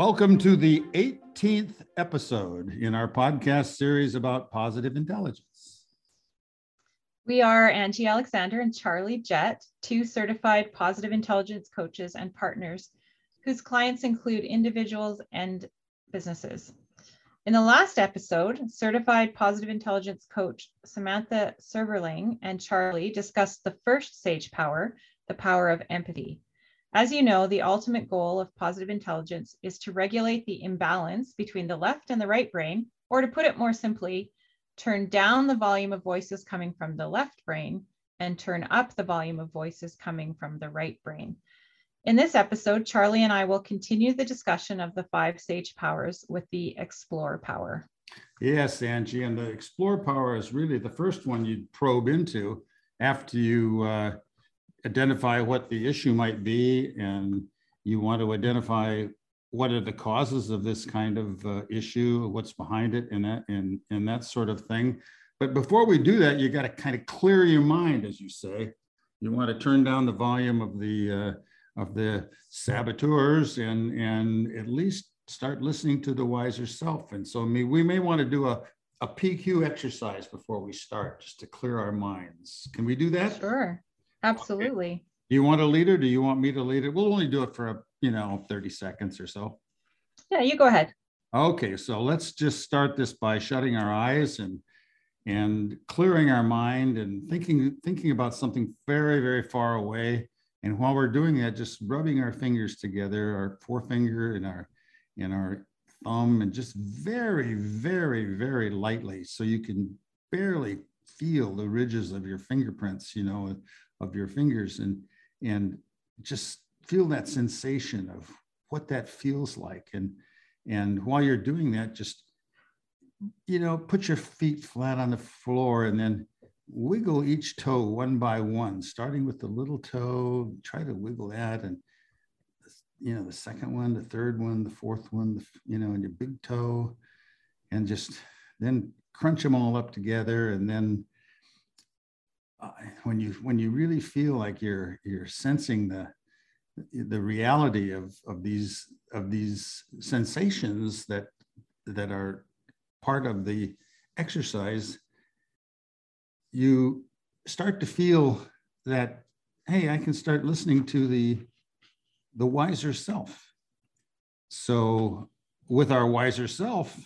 Welcome to the 18th episode in our podcast series about positive intelligence. We are Angie Alexander and Charlie Jett, two certified positive intelligence coaches and partners whose clients include individuals and businesses. In the last episode, certified positive intelligence coach Samantha Serverling and Charlie discussed the first sage power, the power of empathy. As you know, the ultimate goal of positive intelligence is to regulate the imbalance between the left and the right brain, or to put it more simply, turn down the volume of voices coming from the left brain and turn up the volume of voices coming from the right brain. In this episode, Charlie and I will continue the discussion of the five sage powers with the explore power. Yes, Angie, and the explore power is really the first one you probe into after you uh, identify what the issue might be and you want to identify what are the causes of this kind of uh, issue what's behind it and that and, and that sort of thing. But before we do that you got to kind of clear your mind as you say. You want to turn down the volume of the uh, of the saboteurs and and at least start listening to the wiser self. And so me we may want to do a a pq exercise before we start just to clear our minds. Can we do that? Sure Absolutely. Okay. Do you want to lead it? Do you want me to lead it? We'll only do it for a, you know, 30 seconds or so. Yeah, you go ahead. Okay, so let's just start this by shutting our eyes and and clearing our mind and thinking thinking about something very very far away. And while we're doing that, just rubbing our fingers together, our forefinger and our and our thumb, and just very very very lightly, so you can barely feel the ridges of your fingerprints, you know, of your fingers and and just feel that sensation of what that feels like. And and while you're doing that just you know put your feet flat on the floor and then wiggle each toe one by one starting with the little toe try to wiggle that and you know the second one the third one the fourth one the, you know and your big toe and just then crunch them all up together and then uh, when you when you really feel like you're you're sensing the the reality of of these of these sensations that that are part of the exercise you start to feel that hey i can start listening to the the wiser self. So with our wiser self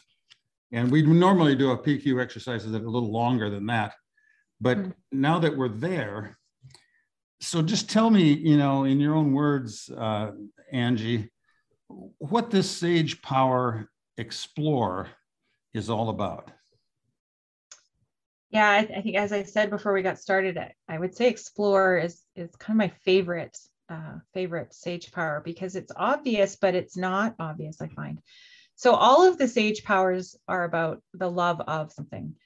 and we normally do a pq exercises that are a little longer than that but mm. now that we're there, so just tell me, you know, in your own words, uh, Angie, what this Sage Power Explore is all about. Yeah, I, I, think as I said before we got started, I, I would say Explore is is kind of my favorite uh, favorite Sage Power because it's obvious, but it's not obvious. I find. So all of the Sage powers are about the love of something.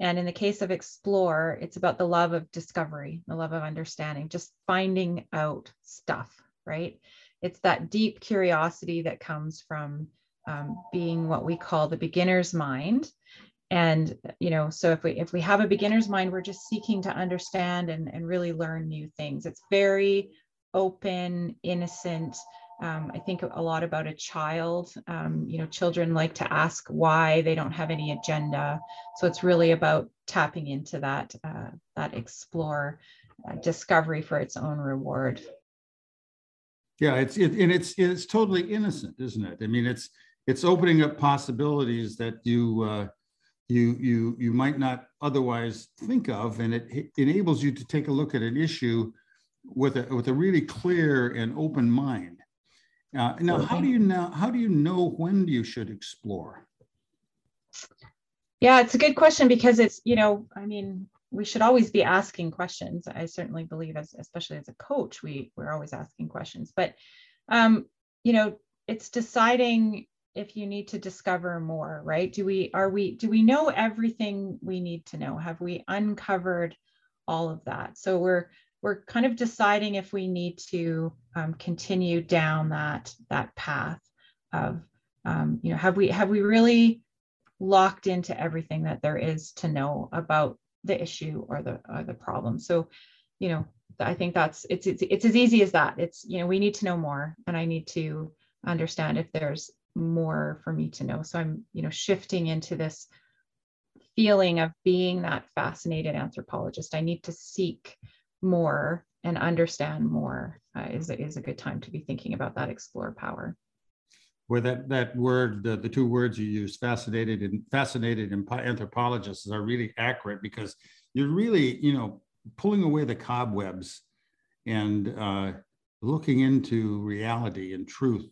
And in the case of explore, it's about the love of discovery, the love of understanding, just finding out stuff, right? It's that deep curiosity that comes from um, being what we call the beginner's mind. And you know, so if we if we have a beginner's mind, we're just seeking to understand and, and really learn new things. It's very open, innocent, um, I think a lot about a child. Um, you know, children like to ask why they don't have any agenda. So it's really about tapping into that uh, that explore uh, discovery for its own reward. Yeah, it's it, and it's it's totally innocent, isn't it? I mean, it's it's opening up possibilities that you uh, you you you might not otherwise think of, and it, enables you to take a look at an issue with a with a really clear and open mind uh, now, how do you know? How do you know when you should explore? Yeah, it's a good question because it's you know, I mean, we should always be asking questions. I certainly believe, as especially as a coach, we we're always asking questions. But um, you know, it's deciding if you need to discover more, right? Do we are we do we know everything we need to know? Have we uncovered all of that? So we're we're kind of deciding if we need to um, continue down that that path of um, you know have we have we really locked into everything that there is to know about the issue or the or the problem so you know i think that's it's, it's it's as easy as that it's you know we need to know more and i need to understand if there's more for me to know. So I'm, you know, shifting into this feeling of being that fascinated anthropologist. I need to seek more and understand more uh, is, is a good time to be thinking about that explore power. Where that, that word, the, the two words you use, fascinated and fascinated and anthropologists are really accurate because you're really, you know, pulling away the cobwebs and uh, looking into reality and truth.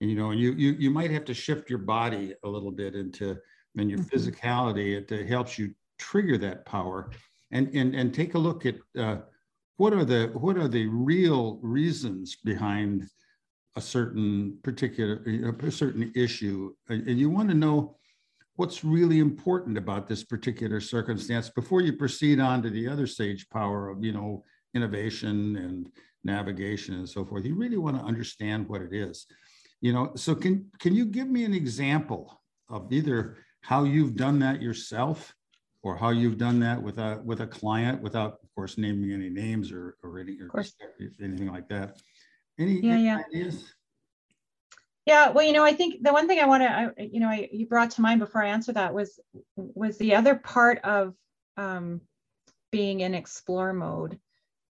And, you know, and you, you, you might have to shift your body a little bit into, and your mm-hmm. physicality, it, it, helps you trigger that power and, and, and take a look at uh, what are the what are the real reasons behind a certain particular a certain issue? And you want to know what's really important about this particular circumstance before you proceed on to the other sage power of you know innovation and navigation and so forth. You really want to understand what it is. You know so can can you give me an example of either how you've done that yourself or how you've done that with a with a client without of course naming any names or or, any, or anything like that any, yeah, any yeah. ideas yeah well you know i think the one thing i want to you know I, you brought to mind before i answer that was was the other part of um, being in explore mode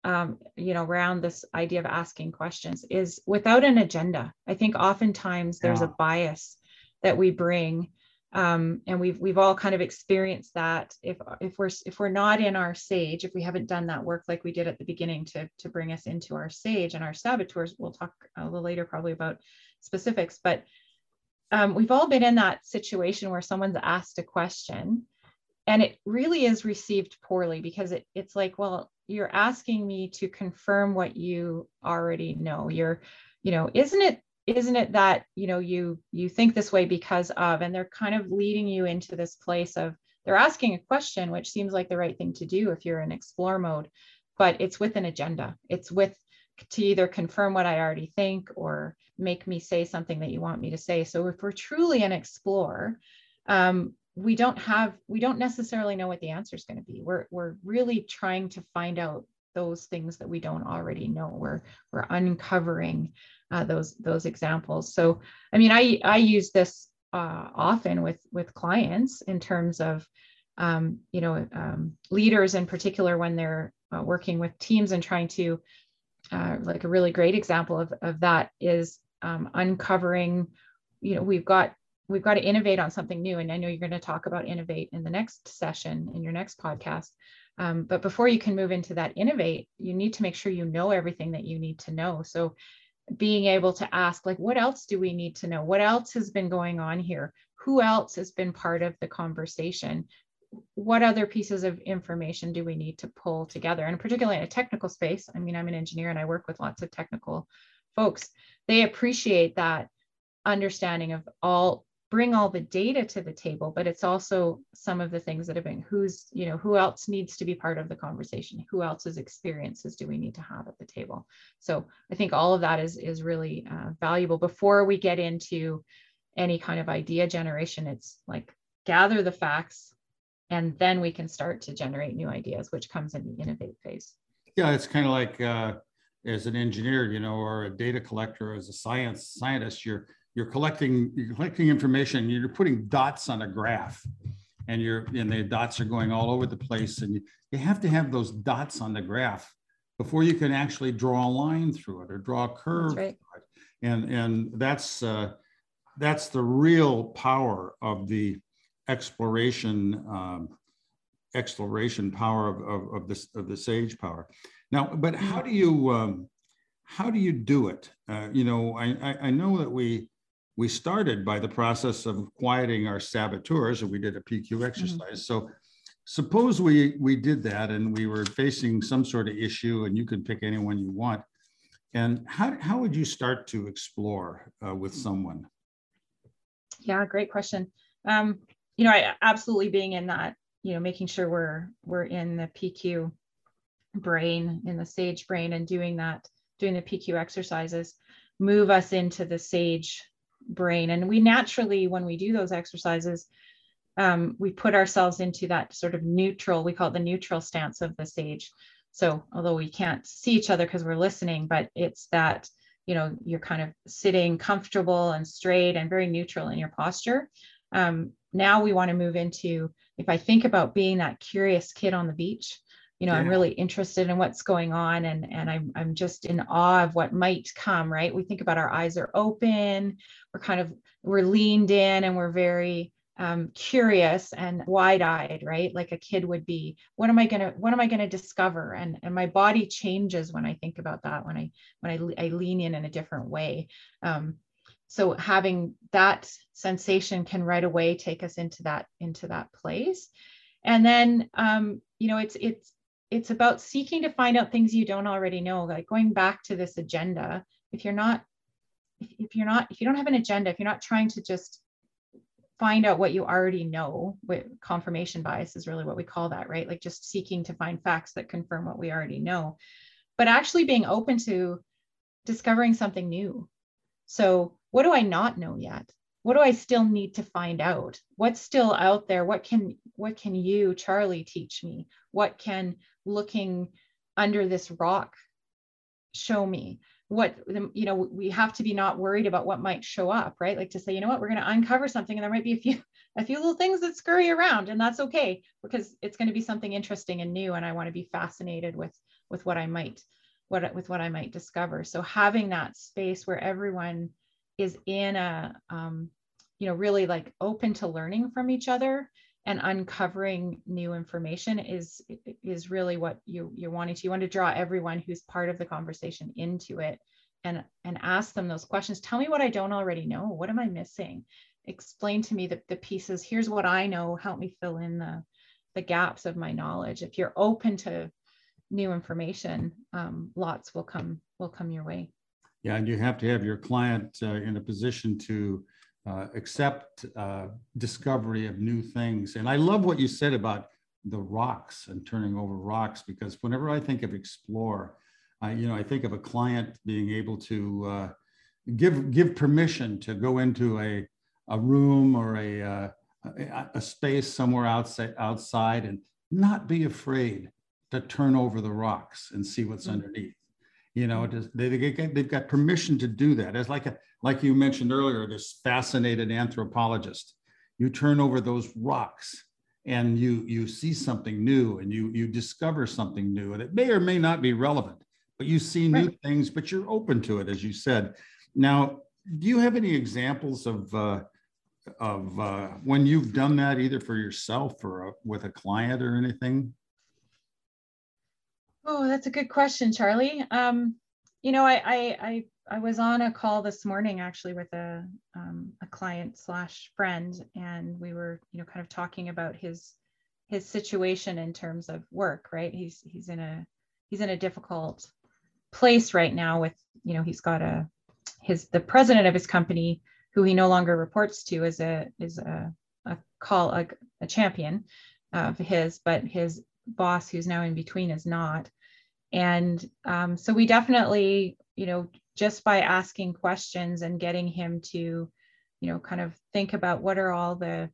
um, you know around this idea of asking questions is without an agenda i think oftentimes there's yeah. a bias that we bring um, and we've we've all kind of experienced that. If if we're if we're not in our sage if we haven't done that work like we did at the beginning to to bring us into our sage and our saboteurs we'll talk a little later probably about specifics but um, we've all been in that situation where someone's asked a question and it really is received poorly because it, it's like well you're asking me to confirm what you already know. You're you know isn't it isn't it that you know you you think this way because of and they're kind of leading you into this place of they're asking a question which seems like the right thing to do if you're in explore mode but it's with an agenda. It's with to either confirm what i already think or make me say something that you want me to say. So if we're truly an explore um, we don't have we don't necessarily know what the answer is going to be. We're we're really trying to find out those things that we don't already know. We're we're uncovering uh, those those examples. So I mean, I I use this uh, often with with clients in terms of um, you know um, leaders in particular when they're uh, working with teams and trying to uh, like a really great example of of that is um, uncovering. You know, we've got we've got to innovate on something new, and I know you're going to talk about innovate in the next session in your next podcast. Um, but before you can move into that innovate, you need to make sure you know everything that you need to know. So being able to ask like what else do we need to know? What else has been going on here? Who else has been part of the conversation? What other pieces of information do we need to pull together? And particularly in a technical space i mean i'm an engineer and i work with lots of technical folks. They appreciate that understanding of all bring all the data to the table but it's also some of the things that have been who's you know who else needs to be part of the conversation? Who else's experiences do we need to have at the table? So i think all of that is is really uh, valuable. Before we get into any kind of idea generation it's like gather the facts and then we can start to generate new ideas which comes in the innovate phase. Yeah it's kind of like uh, as an engineer you know or a data collector as a science scientist you're you're collecting you're collecting information you're putting dots on a graph and you're and the dots are going all over the place and you, you have to have those dots on the graph before you can actually draw a line through it or draw a curve right. and and that's uh, that's the real power of the exploration um, exploration power of, of, of this of the sage power now but how mm-hmm. do you um, how do you do it uh, you know I, I i know that we we started by the process of quieting our saboteurs and we did a PQ mm-hmm. exercise. Mm-hmm. So suppose we we did that and we were facing some sort of issue and you can pick anyone you want. And how, how would you start to explore uh, with someone? Yeah, great question. Um, you know, I absolutely being in that, you know, making sure we're we're in the PQ brain, in the sage brain and doing that, doing the PQ exercises, move us into the sage brain. And we naturally, when we do those exercises, um, we put ourselves into that sort of neutral, we call it the neutral stance of the sage. So although we can't see each other because we're listening, but it's that you know you're kind of sitting comfortable and straight and very neutral in your posture um, now we want to move into if i think about being that curious kid on the beach you know yeah. i'm really interested in what's going on and and I'm, I'm just in awe of what might come right? We think about our eyes are open we're kind of we're leaned in and we're very um, curious and wide-eyed right? Like a kid would be what am i going to what am i going to discover? And and my body changes when i think about that when i when i, I lean in in a different way. Um, so having that sensation can right away take us into that into that place. And then um, you know it's it's it's about seeking to find out things you don't already know like going back to this agenda. If you're not if you're not if you don't have an agenda if you're not trying to just find out what you already know what confirmation bias is really what we call that right? Like just seeking to find facts that confirm what we already know but actually being open to discovering something new. So what do i not know yet? What do i still need to find out? What's still out there? What can what can you charlie teach me? What can looking under this rock show me what you know we have to be not worried about what might show up right? Like to say you know what we're going to uncover something and there might be a few a few little things that scurry around and that's okay because it's going to be something interesting and new and i want to be fascinated with with what i might what with what i might discover. So having that space where everyone is in a um, you know really like open to learning from each other and uncovering new information is is really what you you're wanting to you want to draw everyone who's part of the conversation into it and and ask them those questions. Tell me what i don't already know. What am i missing? Explain to me the, the pieces. Here's what i know. Help me fill in the the gaps of my knowledge. If you're open to new information um, lots will come will come your way. Yeah and you have to have your client uh, in a position to uh, accept uh, discovery of new things. And I love what you said about the rocks and turning over rocks because whenever I think of explore, I, you know, I think of a client being able to uh, give give permission to go into a a room or a, uh, a, a space somewhere outside outside and not be afraid to turn over the rocks and see what's mm-hmm. underneath. You know, they, they get, they've got permission to do that. It's like a like you mentioned earlier, this fascinated anthropologist. You turn over those rocks and you you see something new and you you discover something new and it may or may not be relevant but you see new right. things but you're open to it as you said now do you have any examples of uh, of uh, when you've done that either for yourself or uh, with a client or anything oh that's a good question charlie um, you know I, I i I was on a call this morning actually with a um, a client slash friend, and we were you know kind of talking about his his situation in terms of work. Right, he's he's in a he's in a difficult place right now with you know he's got a his the president of his company who he no longer reports to is a is a a call a, a champion of his, but his boss who's now in between is not. And um, so we definitely you know just by asking questions and getting him to you know kind of think about what are all the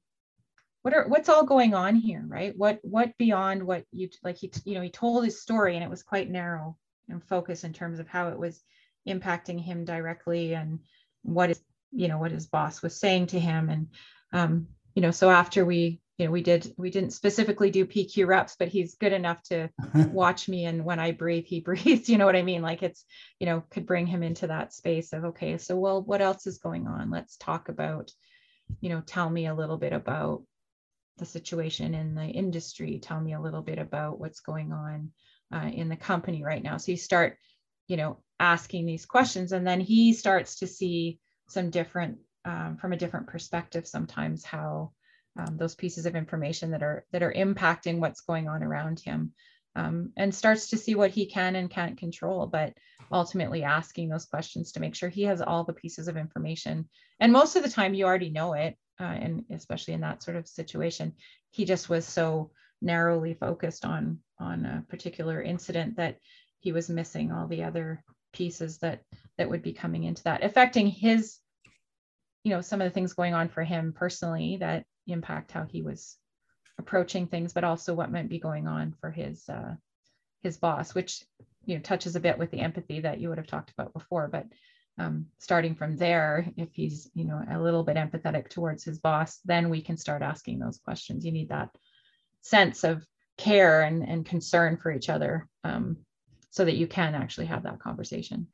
what are what's all going on here right what what beyond what you like he you know he told his story and it was quite narrow and focus in terms of how it was impacting him directly and what is you know what his boss was saying to him and um you know so after we you know we did we didn't specifically do pq reps but he's good enough to watch me and when i breathe he breathes you know what i mean? Like it's you know could bring him into that space of okay so well what else is going on? Let's talk about you know tell me a little bit about the situation in the industry. Tell me a little bit about what's going on uh, in the company right now. So you start you know asking these questions and then he starts to see some different um, from a different perspective sometimes how um, those pieces of information that are that are impacting what's going on around him um, and starts to see what he can and can't control but ultimately asking those questions to make sure he has all the pieces of information. And most of the time you already know it uh, and especially in that sort of situation he just was so narrowly focused on on a particular incident that he was missing all the other pieces that that would be coming into that affecting his you know some of the things going on for him personally that impact how he was approaching things, but also what might be going on for his uh, his boss, which you know touches a bit with the empathy that you would have talked about before. But um, starting from there, if he's, you know, a little bit empathetic towards his boss, then we can start asking those questions. You need that sense of care and, and concern for each other um, so that you can actually have that conversation.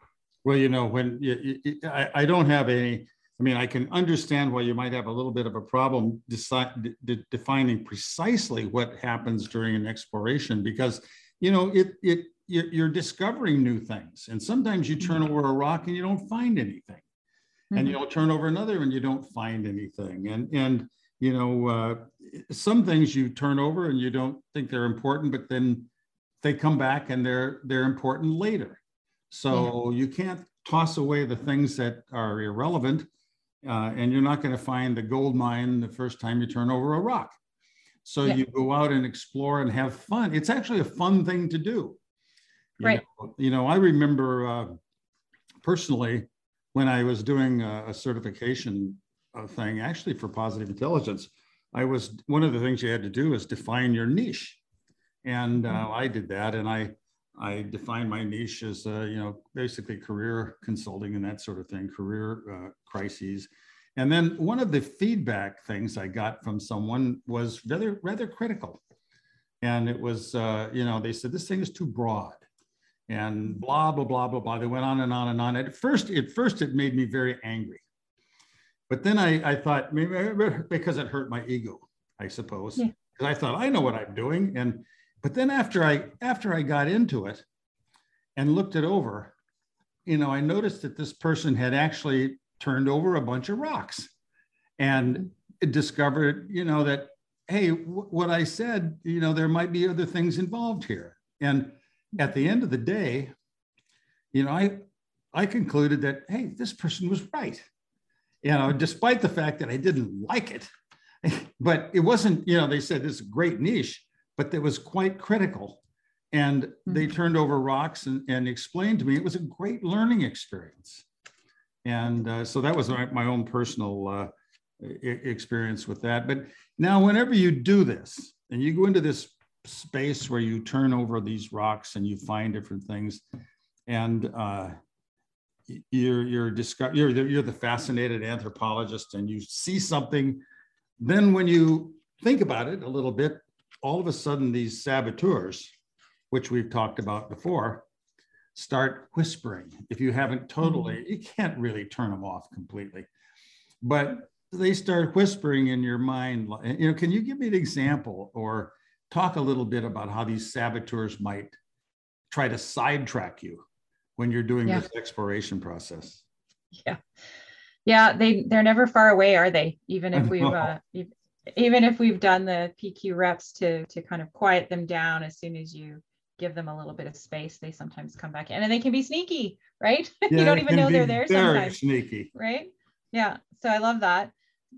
Well, you know, when you, you, I, I don't have any, I mean, I can understand why you might have a little bit of a problem decide, de defining precisely what happens during an exploration because, you know, it, it you're, you're discovering new things. And sometimes you turn mm-hmm. over a rock and you don't find anything. Mm-hmm. And you'll turn over another and you don't find anything. And, and you know, uh, some things you turn over and you don't think they're important, but then they come back and they're they're important later. So you can't toss away the things that are irrelevant, uh, and you're not going to find the gold mine the first time you turn over a rock. So yeah. you go out and explore and have fun. It's actually a fun thing to do. You right. Know, you know, I remember uh, personally when I was doing a, a certification uh, thing, actually for positive intelligence, I was one of the things you had to do is define your niche, and uh, mm-hmm. I did that, and I I define my niche as uh, you know basically career consulting and that sort of thing, career uh, crises. And then one of the feedback things I got from someone was rather rather critical, and it was uh, you know they said this thing is too broad and blah blah blah blah blah. They went on and on and on. At first, at first, it made me very angry, but then I, I thought maybe because it hurt my ego, I suppose, because yeah. I thought I know what I'm doing. And but then after I after I got into it and looked it over, you know, I noticed that this person had actually turned over a bunch of rocks and discovered, you know, that hey, w- what I said, you know, there might be other things involved here. And at the end of the day, you know, I I concluded that hey, this person was right. You know, despite the fact that I didn't like it, but it wasn't. You know, they said this is a great niche, but that was quite critical. And mm-hmm. they turned over rocks and, and explained to me it was a great learning experience. And uh, so that was my, my own personal uh, experience with that. But now, whenever you do this and you go into this space where you turn over these rocks and you find different things and uh, you're you're, disco- you're the, you're the fascinated anthropologist and you see something then when you think about it a little bit all of a sudden these saboteurs which we've talked about before start whispering if you haven't totally mm-hmm. you can't really turn them off completely but they start whispering in your mind you know can you give me an example or talk a little bit about how these saboteurs might try to sidetrack you when you're doing yeah. this exploration process. Yeah. Yeah, they they're never far away, are they? Even if we've uh, even if we've done the PQ reps to to kind of quiet them down as soon as you give them a little bit of space, they sometimes come back in and they can be sneaky, right? Yeah, you don't even know they're there sometimes. Sneaky. Right? Yeah. So I love that.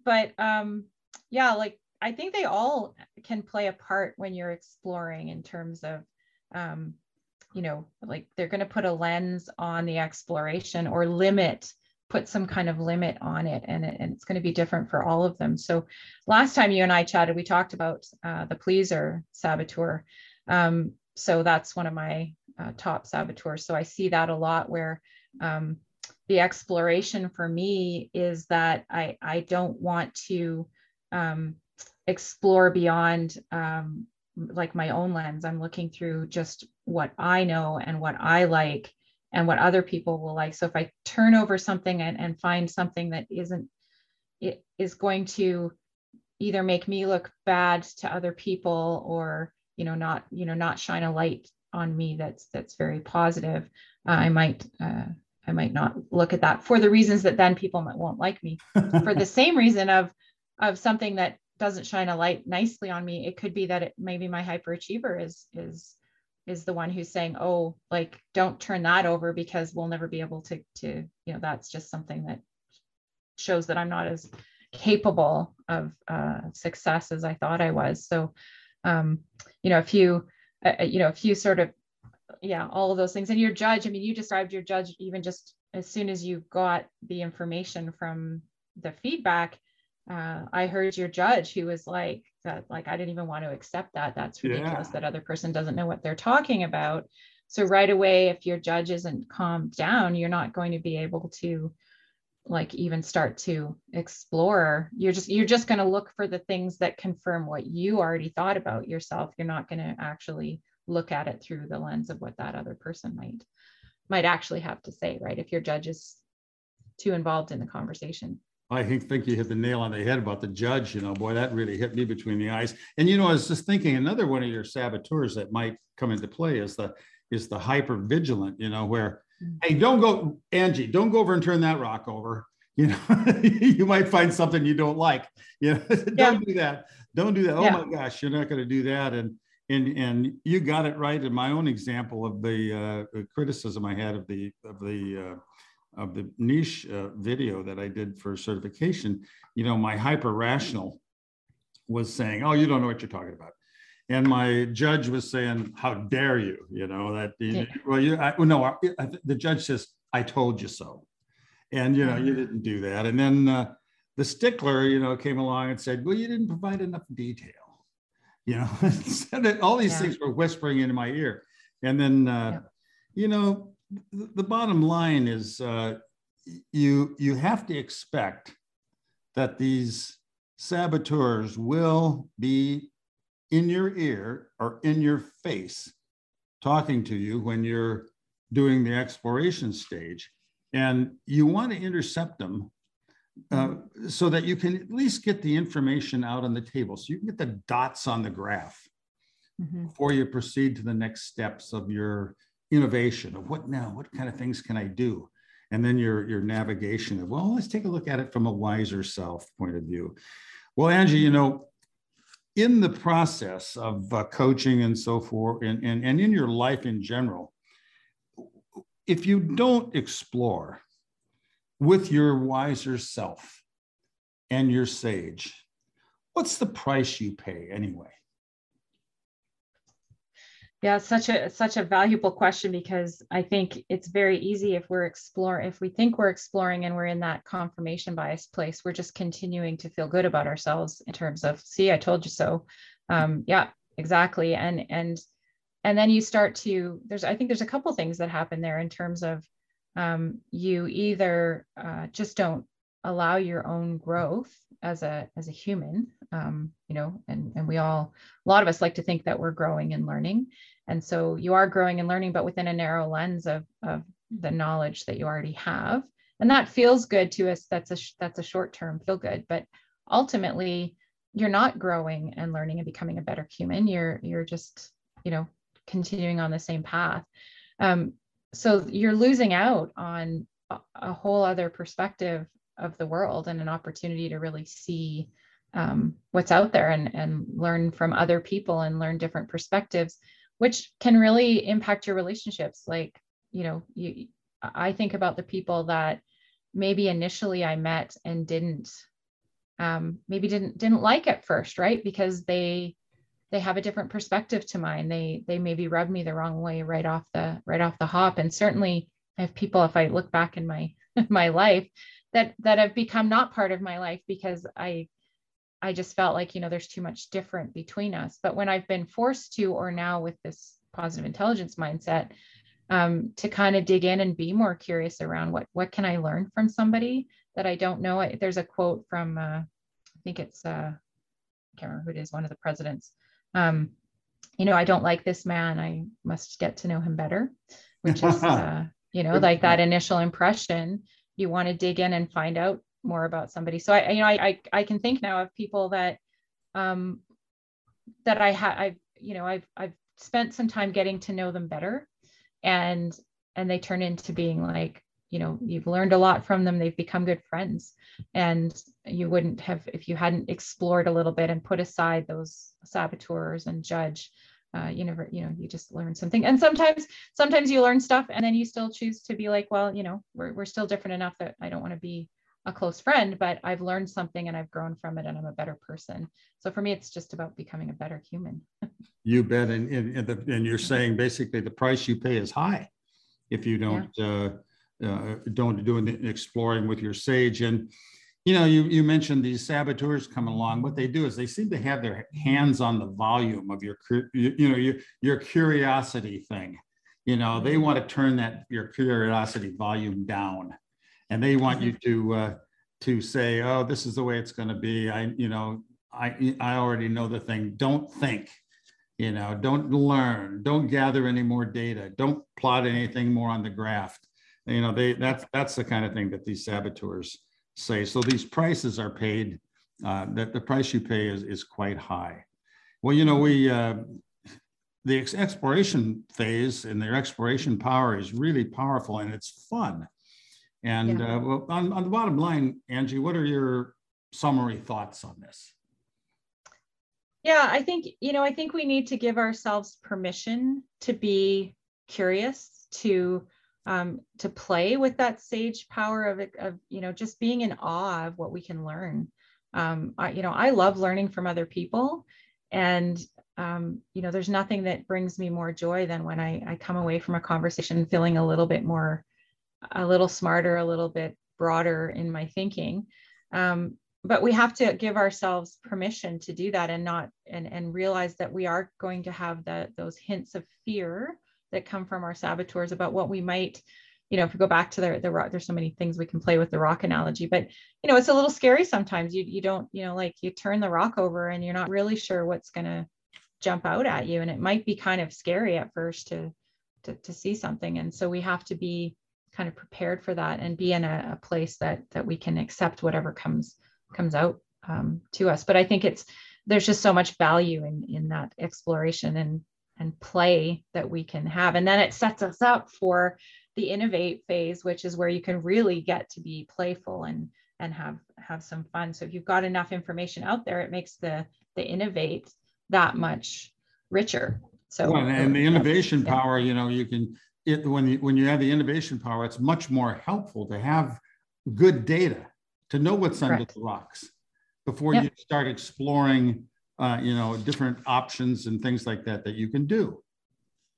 But um yeah, like I think they all can play a part when you're exploring in terms of, um, you know, like they're going to put a lens on the exploration or limit, put some kind of limit on it. And, and it's going to be different for all of them. So last time you and I chatted, we talked about uh, the pleaser saboteur. Um, so that's one of my uh, top saboteurs. So I see that a lot where um, the exploration for me is that I, I don't want to um, explore beyond um, like my own lens. I'm looking through just what I know and what I like and what other people will like. So if I turn over something and, and find something that isn't, it is going to either make me look bad to other people or, you know, not, you know, not shine a light on me that's, that's very positive. Uh, I might, uh, I might not look at that for the reasons that then people might, won't like me for the same reason of, of something that doesn't shine a light nicely on me it could be that it maybe my hyperachiever is is is the one who's saying oh like don't turn that over because we'll never be able to to you know that's just something that shows that i'm not as capable of uh, success as i thought i was. So um you know if you uh, uh, you know if you sort of yeah all of those things and your judge i mean you described your judge even just as soon as you got the information from the feedback uh, I heard your judge who was like that, like I didn't even want to accept that. That's ridiculous. Yeah. That other person doesn't know what they're talking about. So right away, if your judge isn't calmed down, you're not going to be able to like even start to explore you're just you're just going to look for the things that confirm what you already thought about yourself you're not going to actually look at it through the lens of what that other person might might actually have to say right if your judge is too involved in the conversation I think, think you hit the nail on the head about the judge. You know, boy, that really hit me between the eyes. And you know, I was just thinking another one of your saboteurs that might come into play is the is the hyper vigilant. You know, where mm. hey, don't go, Angie, don't go over and turn that rock over. You know, you might find something you don't like. You know, don't yeah. do that. Don't do that. Oh my gosh, you're not going to do that. And and and you got it right in my own example of the uh, criticism I had of the of the uh, of the niche uh, video that I did for certification, you know, my hyper rational was saying, "Oh, you don't know what you're talking about," and my judge was saying, "How dare you?" You know that. Yeah. Well, you I, well, no, I, I, the judge says, "I told you so," and you know you mm-hmm. didn't do that. And then uh, the stickler, you know, came along and said, "Well, you didn't provide enough detail." You know, all these yeah. things were whispering into my ear, and then, uh, yeah. you know, the bottom line is uh, you you have to expect that these saboteurs will be in your ear or in your face talking to you when you're doing the exploration stage and you want to intercept them uh, so that you can at least get the information out on the table so you can get the dots on the graph mm-hmm. before you proceed to the next steps of your innovation of what now, what kind of things can I do? And then your, your navigation of, well, let's take a look at it from a wiser self point of view. Well, Angie, you know, in the process of uh, coaching and so forth, and, and, and in your life in general, if you don't explore with your wiser self and your sage, what's the price you pay anyway? Yeah, such a such a valuable question because I think it's very easy if we're exploring if we think we're exploring and we're in that confirmation bias place, we're just continuing to feel good about ourselves in terms of see, I told you so. Um, yeah, exactly. And and and then you start to there's I think there's a couple things that happen there in terms of um, you either uh, just don't allow your own growth as a as a human um, you know and and we all a lot of us like to think that we're growing and learning and so you are growing and learning, but within a narrow lens of, of the knowledge that you already have. And that feels good to us. That's a, that's a short term feel good, but ultimately you're not growing and learning and becoming a better human. You're, you're just, you know, continuing on the same path. Um, so you're losing out on a, a whole other perspective of the world and an opportunity to really see um, what's out there and, and learn from other people and learn different perspectives which can really impact your relationships. Like you know you i think about the people that maybe initially i met and didn't um, maybe didn't didn't like at first right? Because they they have a different perspective to mine. They they maybe rubbed me the wrong way right off the right off the hop. And certainly i have people if i look back in my my life that that have become not part of my life because i I just felt like, you know, there's too much different between us. But when I've been forced to, or now with this positive intelligence mindset, um, to kind of dig in and be more curious around what what can I learn from somebody that I don't know. There's a quote from uh, I think it's uh, I can't remember who it is, one of the presidents. Um, you know, I don't like this man. I must get to know him better, which is uh, you know, like that initial impression. You want to dig in and find out more about somebody. So I, you know, I, I, I can think now of people that, um, that I had, I've, you know, I've, I've spent some time getting to know them better and, and they turn into being like, you know, you've learned a lot from them. They've become good friends and you wouldn't have, if you hadn't explored a little bit and put aside those saboteurs and judge, uh, you never, you know, you just learn something. And sometimes, sometimes you learn stuff and then you still choose to be like, well, you know, we're, we're still different enough that I don't want to be a close friend, but I've learned something and I've grown from it and I'm a better person. So for me, it's just about becoming a better human. you bet. And, and, and, you're saying basically the price you pay is high if you don't, yeah. uh, uh, don't do an exploring with your sage. And, you know, you, you mentioned these saboteurs come along. What they do is they seem to have their hands on the volume of your, you, you know, your, your curiosity thing You know, they want to turn that your curiosity volume down, and they want you to uh, to say, "Oh, this is the way it's going to be." I, you know, I I already know the thing. Don't think. You know, don't learn. Don't gather any more data. Don't plot anything more on the graph. You know, they that's that's the kind of thing that these saboteurs say. So these prices are paid. Uh, that the price you pay is is quite high. Well, you know, we uh, the exploration phase and their exploration power is really powerful and it's fun. And yeah. uh, well, on, on the bottom line, Angie, what are your summary thoughts on this? Yeah, I think, you know, I think we need to give ourselves permission to be curious, to um, to play with that sage power of, of, you know, just being in awe of what we can learn. Um, I, you know, I love learning from other people and um, you know, there's nothing that brings me more joy than when I, I come away from a conversation feeling a little bit more, a little smarter, a little bit broader in my thinking. Um, but we have to give ourselves permission to do that and not and and realize that we are going to have the those hints of fear that come from our saboteurs about what we might you know if we go back to the, the rock there's so many things we can play with the rock analogy but you know it's a little scary sometimes. You you don't you know like you turn the rock over and you're not really sure what's going to jump out at you. And it might be kind of scary at first to to, to see something. And so we have to be kind of prepared for that and be in a, a place that that we can accept whatever comes comes out um, to us. But i think it's there's just so much value in in that exploration and and play that we can have and then it sets us up for the innovate phase which is where you can really get to be playful and and have have some fun so if you've got enough information out there it makes the the innovate that much richer. So well, and the innovation yeah. power, you know, you can it when you when you have the innovation power, it's much more helpful to have good data to know what's Correct. under the rocks before yep. you start exploring uh, you know different options and things like that that you can do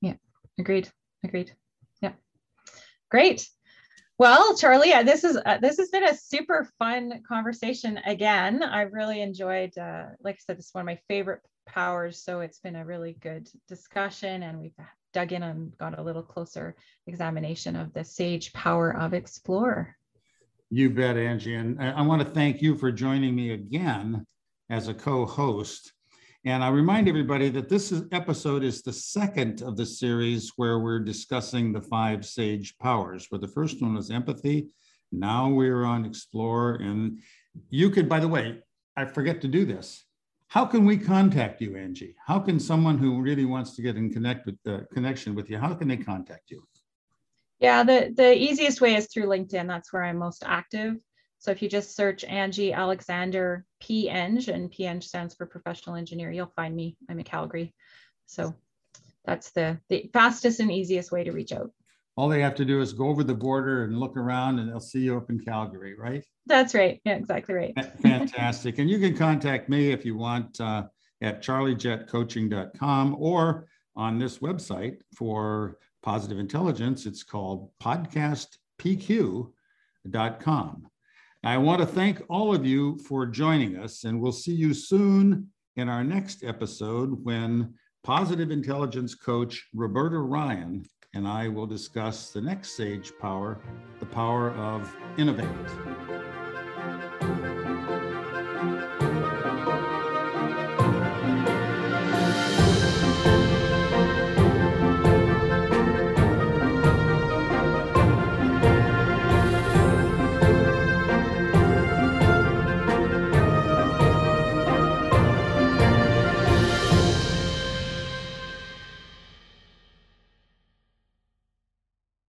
yeah agreed agreed yeah great well charlie uh, this is uh, this has been a super fun conversation again i've really enjoyed uh, like i said this is one of my favorite powers. So it's been a really good discussion and we've dug in and got a little closer examination of the SAGE power of Explore. You bet, Angie. And I want to thank you for joining me again as a co-host. And I remind everybody that this is, episode is the second of the series where we're discussing the five SAGE powers, where the first one was empathy. Now we're on explore. And you could, by the way, I forget to do this. How can we contact you, Angie? How can someone who really wants to get in connect with the connection with you, how can they contact you? Yeah, the, the easiest way is through LinkedIn. That's where I'm most active. So if you just search Angie Alexander PEng, and PEng stands for professional engineer, you'll find me. I'm in Calgary. So that's the, the fastest and easiest way to reach out all they have to do is go over the border and look around and they'll see you up in Calgary, right? That's right. Yeah, exactly right. Fantastic. and you can contact me if you want uh, at charliejetcoaching.com or on this website for positive intelligence. It's called podcastpq.com. I want to thank all of you for joining us, and we'll see you soon in our next episode when positive intelligence coach Roberta Ryan and I will discuss the next sage power, the power of innovate.